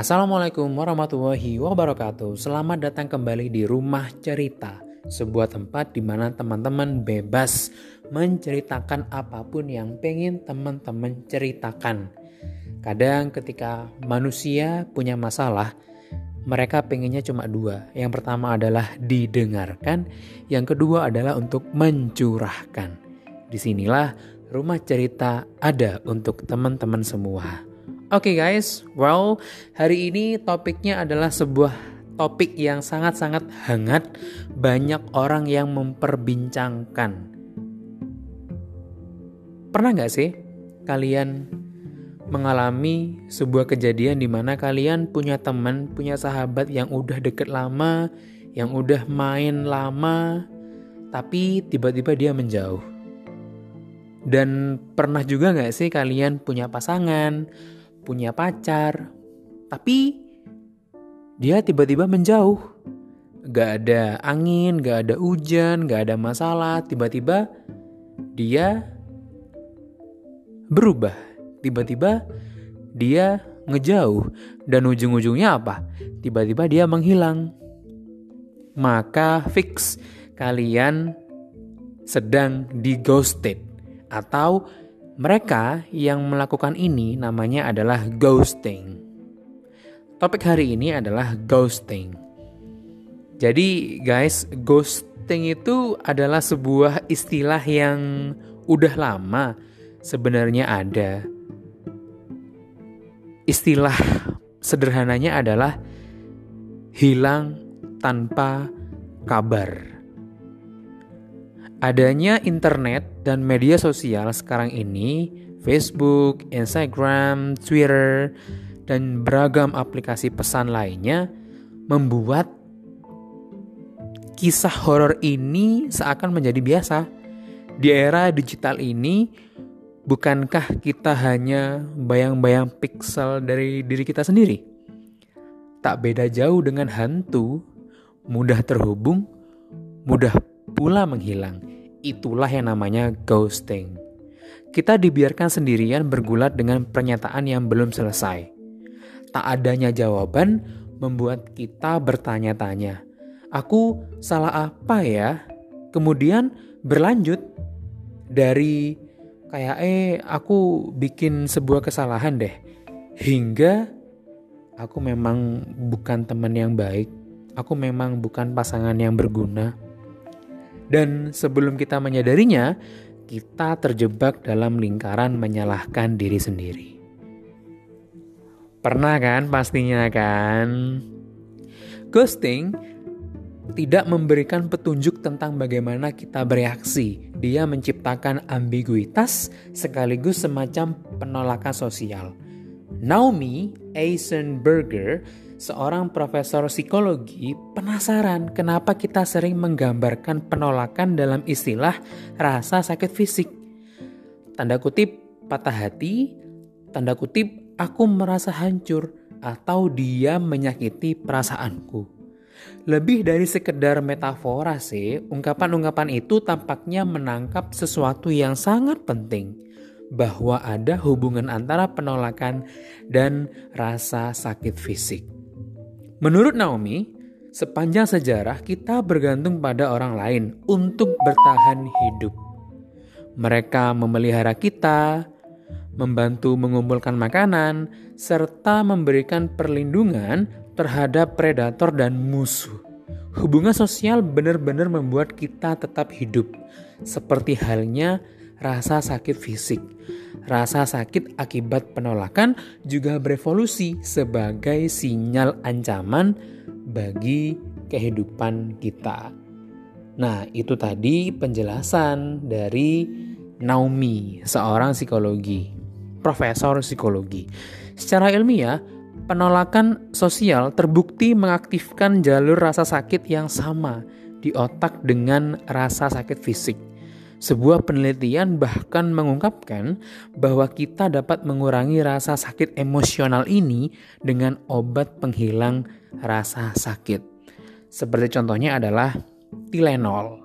Assalamualaikum warahmatullahi wabarakatuh. Selamat datang kembali di Rumah Cerita, sebuah tempat di mana teman-teman bebas menceritakan apa pun yang pengen teman-teman ceritakan. Kadang ketika manusia punya masalah, mereka pengennya cuma dua. Yang pertama adalah didengarkan, yang kedua adalah untuk mencurahkan. Di sinilah rumah cerita ada untuk teman-teman semua. Oke okay guys, well hari ini topiknya adalah sebuah topik yang sangat-sangat hangat, banyak orang yang memperbincangkan. Pernah nggak sih kalian mengalami sebuah kejadian di mana kalian punya teman, punya sahabat yang udah deket lama, yang udah main lama, tapi tiba-tiba dia menjauh. Dan pernah juga nggak sih kalian punya pasangan, punya pacar, tapi dia tiba-tiba menjauh. Gak ada angin, gak ada hujan, gak ada masalah. Tiba-tiba dia berubah. Tiba-tiba dia ngejauh. Dan ujung-ujungnya apa? Tiba-tiba dia menghilang. Maka fix kalian sedang di ghosted atau mereka yang melakukan ini namanya adalah ghosting. Topik hari ini adalah ghosting. Jadi, guys, ghosting itu adalah sebuah istilah yang udah lama sebenarnya ada. Istilah sederhananya adalah hilang tanpa kabar. Adanya internet dan media sosial sekarang ini, Facebook, Instagram, Twitter, dan beragam aplikasi pesan lainnya membuat kisah horor ini seakan menjadi biasa. Di era digital ini, bukankah kita hanya bayang-bayang pixel dari diri kita sendiri? Tak beda jauh dengan hantu, mudah terhubung, mudah pula menghilang. Itulah yang namanya ghosting. Kita dibiarkan sendirian bergulat dengan pernyataan yang belum selesai. Tak adanya jawaban membuat kita bertanya-tanya. Aku salah apa ya? Kemudian berlanjut dari kayak eh aku bikin sebuah kesalahan deh. Hingga aku memang bukan teman yang baik. Aku memang bukan pasangan yang berguna dan sebelum kita menyadarinya, kita terjebak dalam lingkaran menyalahkan diri sendiri. Pernah kan pastinya kan? Ghosting tidak memberikan petunjuk tentang bagaimana kita bereaksi. Dia menciptakan ambiguitas sekaligus semacam penolakan sosial. Naomi Eisenberger seorang profesor psikologi penasaran kenapa kita sering menggambarkan penolakan dalam istilah rasa sakit fisik. Tanda kutip patah hati, tanda kutip aku merasa hancur atau dia menyakiti perasaanku. Lebih dari sekedar metafora sih, ungkapan-ungkapan itu tampaknya menangkap sesuatu yang sangat penting bahwa ada hubungan antara penolakan dan rasa sakit fisik. Menurut Naomi, sepanjang sejarah kita bergantung pada orang lain untuk bertahan hidup. Mereka memelihara kita, membantu mengumpulkan makanan, serta memberikan perlindungan terhadap predator dan musuh. Hubungan sosial benar-benar membuat kita tetap hidup, seperti halnya rasa sakit fisik. Rasa sakit akibat penolakan juga berevolusi sebagai sinyal ancaman bagi kehidupan kita. Nah, itu tadi penjelasan dari Naomi, seorang psikologi, profesor psikologi. Secara ilmiah, penolakan sosial terbukti mengaktifkan jalur rasa sakit yang sama di otak dengan rasa sakit fisik. Sebuah penelitian bahkan mengungkapkan bahwa kita dapat mengurangi rasa sakit emosional ini dengan obat penghilang rasa sakit. Seperti contohnya adalah Tylenol.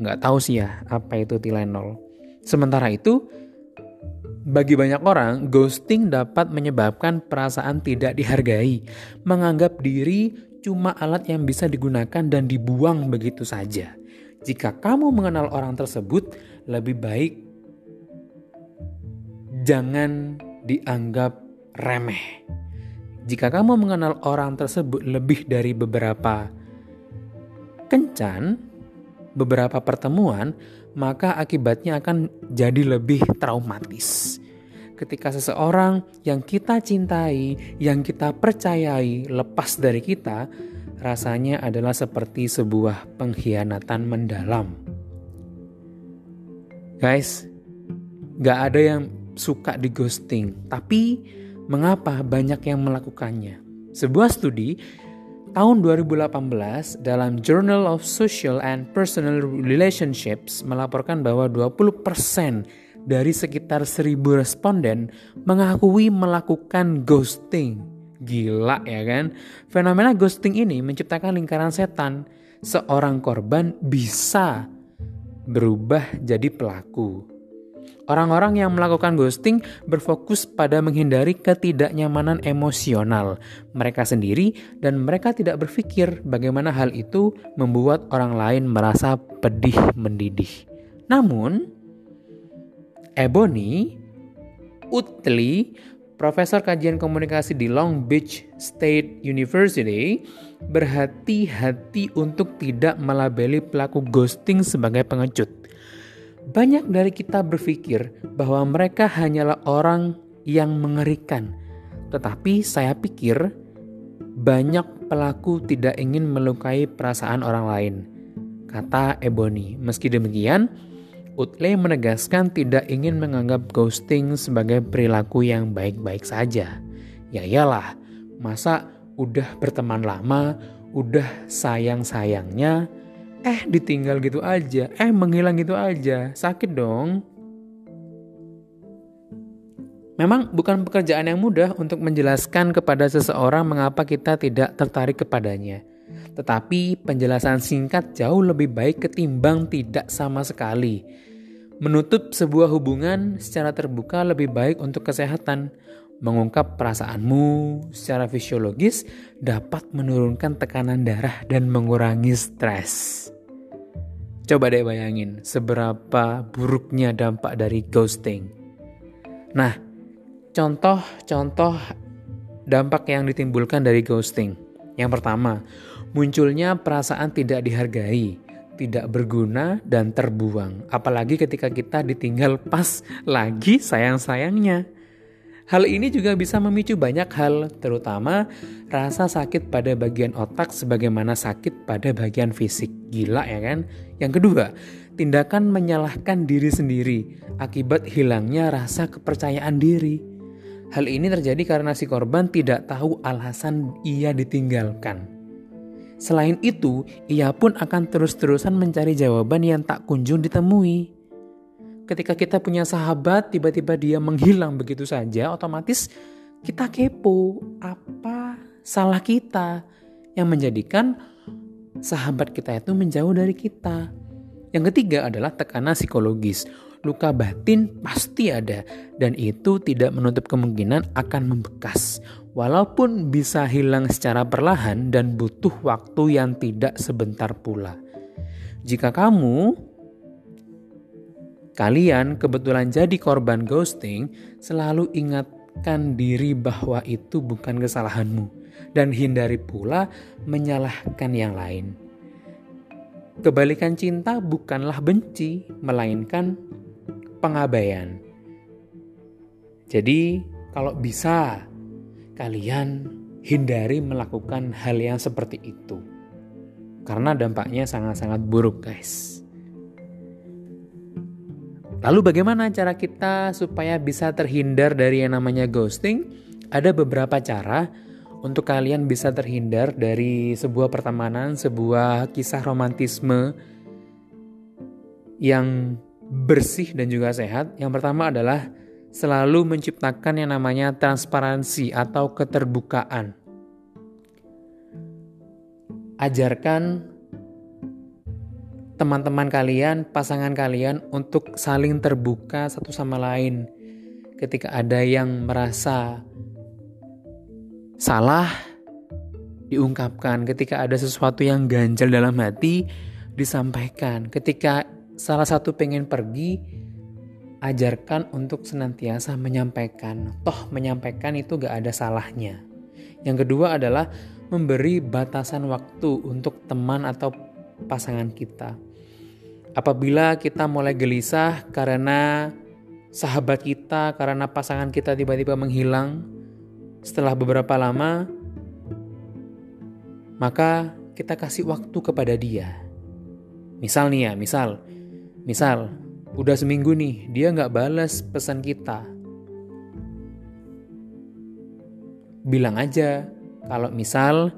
Nggak tahu sih ya apa itu Tylenol. Sementara itu, Bagi banyak orang, ghosting dapat menyebabkan perasaan tidak dihargai, menganggap diri cuma alat yang bisa digunakan dan dibuang begitu saja. Jika kamu mengenal orang tersebut, lebih baik jangan dianggap remeh. Jika kamu mengenal orang tersebut lebih dari beberapa kencan, beberapa pertemuan, maka akibatnya akan jadi lebih traumatis. Ketika seseorang yang kita cintai, yang kita percayai lepas dari kita, rasanya adalah seperti sebuah pengkhianatan mendalam. Guys, gak ada yang suka di ghosting, tapi Mengapa banyak yang melakukannya? Sebuah studi tahun 2018 dalam Journal of Social and Personal Relationships melaporkan bahwa 20% dari sekitar 1000 responden mengakui melakukan ghosting. Gila ya kan? Fenomena ghosting ini menciptakan lingkaran setan. Seorang korban bisa berubah jadi pelaku. Orang-orang yang melakukan ghosting berfokus pada menghindari ketidaknyamanan emosional mereka sendiri dan mereka tidak berpikir bagaimana hal itu membuat orang lain merasa pedih mendidih. Namun, Ebony Utley, profesor kajian komunikasi di Long Beach State University, berhati-hati untuk tidak melabeli pelaku ghosting sebagai pengecut. Banyak dari kita berpikir bahwa mereka hanyalah orang yang mengerikan, tetapi saya pikir banyak pelaku tidak ingin melukai perasaan orang lain, kata Ebony. Meski demikian, Utley menegaskan tidak ingin menganggap ghosting sebagai perilaku yang baik-baik saja. Ya iyalah, masa udah berteman lama, udah sayang-sayangnya, eh ditinggal gitu aja, eh menghilang gitu aja, sakit dong. Memang bukan pekerjaan yang mudah untuk menjelaskan kepada seseorang mengapa kita tidak tertarik kepadanya. Tetapi penjelasan singkat jauh lebih baik ketimbang tidak sama sekali. Menutup sebuah hubungan secara terbuka lebih baik untuk kesehatan. Mengungkap perasaanmu secara fisiologis dapat menurunkan tekanan darah dan mengurangi stres. Coba deh bayangin seberapa buruknya dampak dari ghosting. Nah, contoh-contoh dampak yang ditimbulkan dari ghosting. Yang pertama, munculnya perasaan tidak dihargai, tidak berguna, dan terbuang. Apalagi ketika kita ditinggal pas lagi sayang-sayangnya. Hal ini juga bisa memicu banyak hal, terutama rasa sakit pada bagian otak sebagaimana sakit pada bagian fisik. Gila ya kan? Yang kedua, tindakan menyalahkan diri sendiri akibat hilangnya rasa kepercayaan diri. Hal ini terjadi karena si korban tidak tahu alasan ia ditinggalkan. Selain itu, ia pun akan terus-terusan mencari jawaban yang tak kunjung ditemui. Ketika kita punya sahabat tiba-tiba dia menghilang begitu saja otomatis kita kepo apa salah kita yang menjadikan sahabat kita itu menjauh dari kita? Yang ketiga adalah tekanan psikologis. Luka batin pasti ada dan itu tidak menutup kemungkinan akan membekas walaupun bisa hilang secara perlahan dan butuh waktu yang tidak sebentar pula jika kamu kalian kebetulan jadi korban ghosting, selalu ingatkan diri bahwa itu bukan kesalahanmu dan hindari pula menyalahkan yang lain. Kebalikan cinta bukanlah benci, melainkan pengabaian. Jadi, kalau bisa, kalian hindari melakukan hal yang seperti itu, karena dampaknya sangat-sangat buruk, guys. Lalu bagaimana cara kita supaya bisa terhindar dari yang namanya ghosting? Ada beberapa cara untuk kalian bisa terhindar dari sebuah pertemanan, sebuah kisah romantisme yang bersih dan juga sehat. Yang pertama adalah selalu menciptakan yang namanya transparansi atau keterbukaan. Ajarkan teman-teman kalian, pasangan kalian untuk saling terbuka satu sama lain. ketika ada yang merasa salah diungkapkan, ketika ada sesuatu yang ganjal dalam hati disampaikan, ketika salah satu pengen pergi ajarkan untuk senantiasa menyampaikan. Toh menyampaikan itu gak ada salahnya. Yang kedua adalah memberi batasan waktu untuk teman atau pasangan kita. Apabila kita mulai gelisah karena sahabat kita, karena pasangan kita tiba-tiba menghilang setelah beberapa lama, maka kita kasih waktu kepada dia. Misal nih ya, misal, misal Udah seminggu nih, dia nggak balas pesan kita. Bilang aja, kalau misal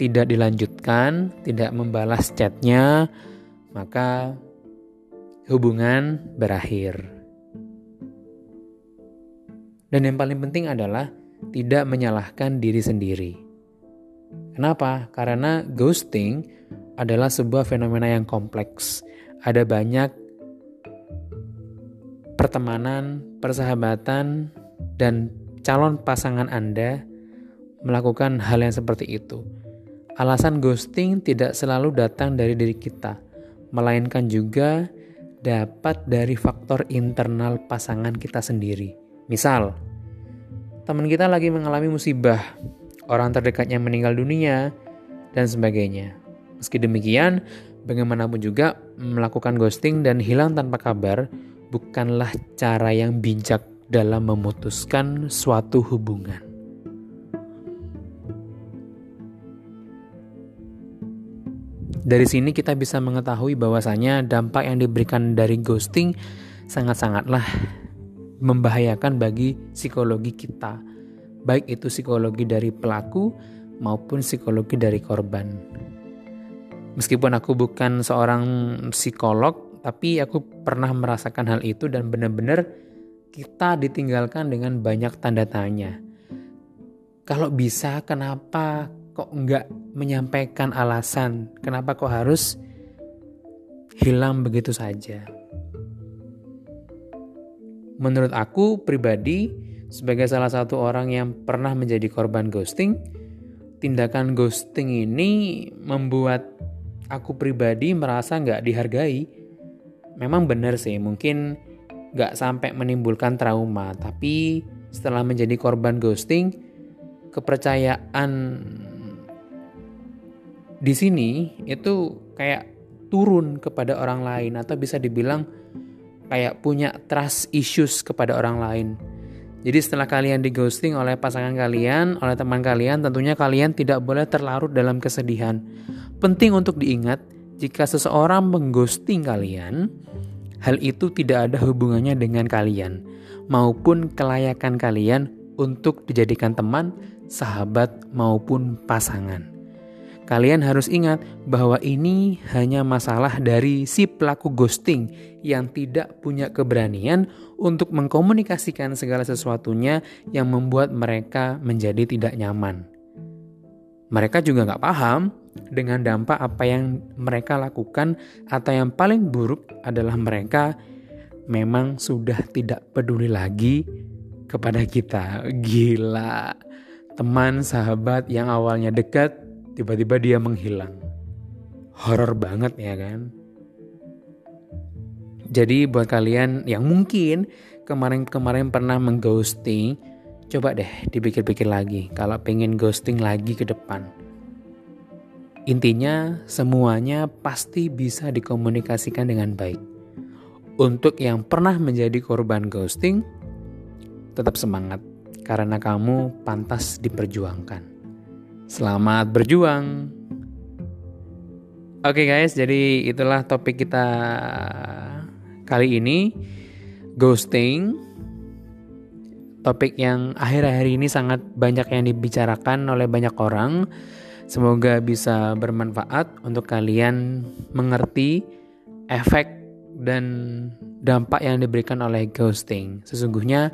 tidak dilanjutkan, tidak membalas chatnya, maka hubungan berakhir. Dan yang paling penting adalah tidak menyalahkan diri sendiri. Kenapa? Karena ghosting adalah sebuah fenomena yang kompleks. Ada banyak pertemanan, persahabatan, dan calon pasangan Anda melakukan hal yang seperti itu. Alasan ghosting tidak selalu datang dari diri kita, melainkan juga dapat dari faktor internal pasangan kita sendiri. Misal, teman kita lagi mengalami musibah, orang terdekatnya meninggal dunia, dan sebagainya. Meski demikian, bagaimanapun juga melakukan ghosting dan hilang tanpa kabar bukanlah cara yang bijak dalam memutuskan suatu hubungan. Dari sini kita bisa mengetahui bahwasanya dampak yang diberikan dari ghosting sangat-sangatlah membahayakan bagi psikologi kita. Baik itu psikologi dari pelaku maupun psikologi dari korban. Meskipun aku bukan seorang psikolog, tapi aku pernah merasakan hal itu dan benar-benar kita ditinggalkan dengan banyak tanda tanya. Kalau bisa, kenapa kok nggak menyampaikan alasan? Kenapa kok harus hilang begitu saja? Menurut aku pribadi, sebagai salah satu orang yang pernah menjadi korban ghosting, tindakan ghosting ini membuat aku pribadi merasa nggak dihargai memang benar sih mungkin gak sampai menimbulkan trauma tapi setelah menjadi korban ghosting kepercayaan di sini itu kayak turun kepada orang lain atau bisa dibilang kayak punya trust issues kepada orang lain. Jadi setelah kalian di ghosting oleh pasangan kalian, oleh teman kalian, tentunya kalian tidak boleh terlarut dalam kesedihan. Penting untuk diingat, jika seseorang mengghosting kalian, hal itu tidak ada hubungannya dengan kalian maupun kelayakan kalian untuk dijadikan teman, sahabat, maupun pasangan. Kalian harus ingat bahwa ini hanya masalah dari si pelaku ghosting yang tidak punya keberanian untuk mengkomunikasikan segala sesuatunya yang membuat mereka menjadi tidak nyaman. Mereka juga nggak paham dengan dampak apa yang mereka lakukan atau yang paling buruk adalah mereka memang sudah tidak peduli lagi kepada kita. Gila. Teman, sahabat yang awalnya dekat tiba-tiba dia menghilang. Horor banget ya kan? Jadi buat kalian yang mungkin kemarin-kemarin pernah mengghosting, coba deh dipikir-pikir lagi kalau pengen ghosting lagi ke depan Intinya, semuanya pasti bisa dikomunikasikan dengan baik. Untuk yang pernah menjadi korban ghosting, tetap semangat karena kamu pantas diperjuangkan. Selamat berjuang! Oke okay guys, jadi itulah topik kita kali ini. Ghosting. Topik yang akhir-akhir ini sangat banyak yang dibicarakan oleh banyak orang Semoga bisa bermanfaat untuk kalian mengerti efek dan dampak yang diberikan oleh ghosting. Sesungguhnya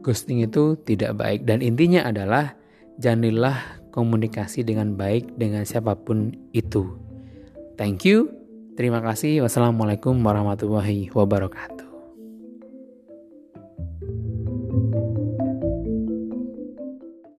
ghosting itu tidak baik dan intinya adalah janilah komunikasi dengan baik dengan siapa pun itu. Thank you. Terima kasih. Wassalamualaikum warahmatullahi wabarakatuh.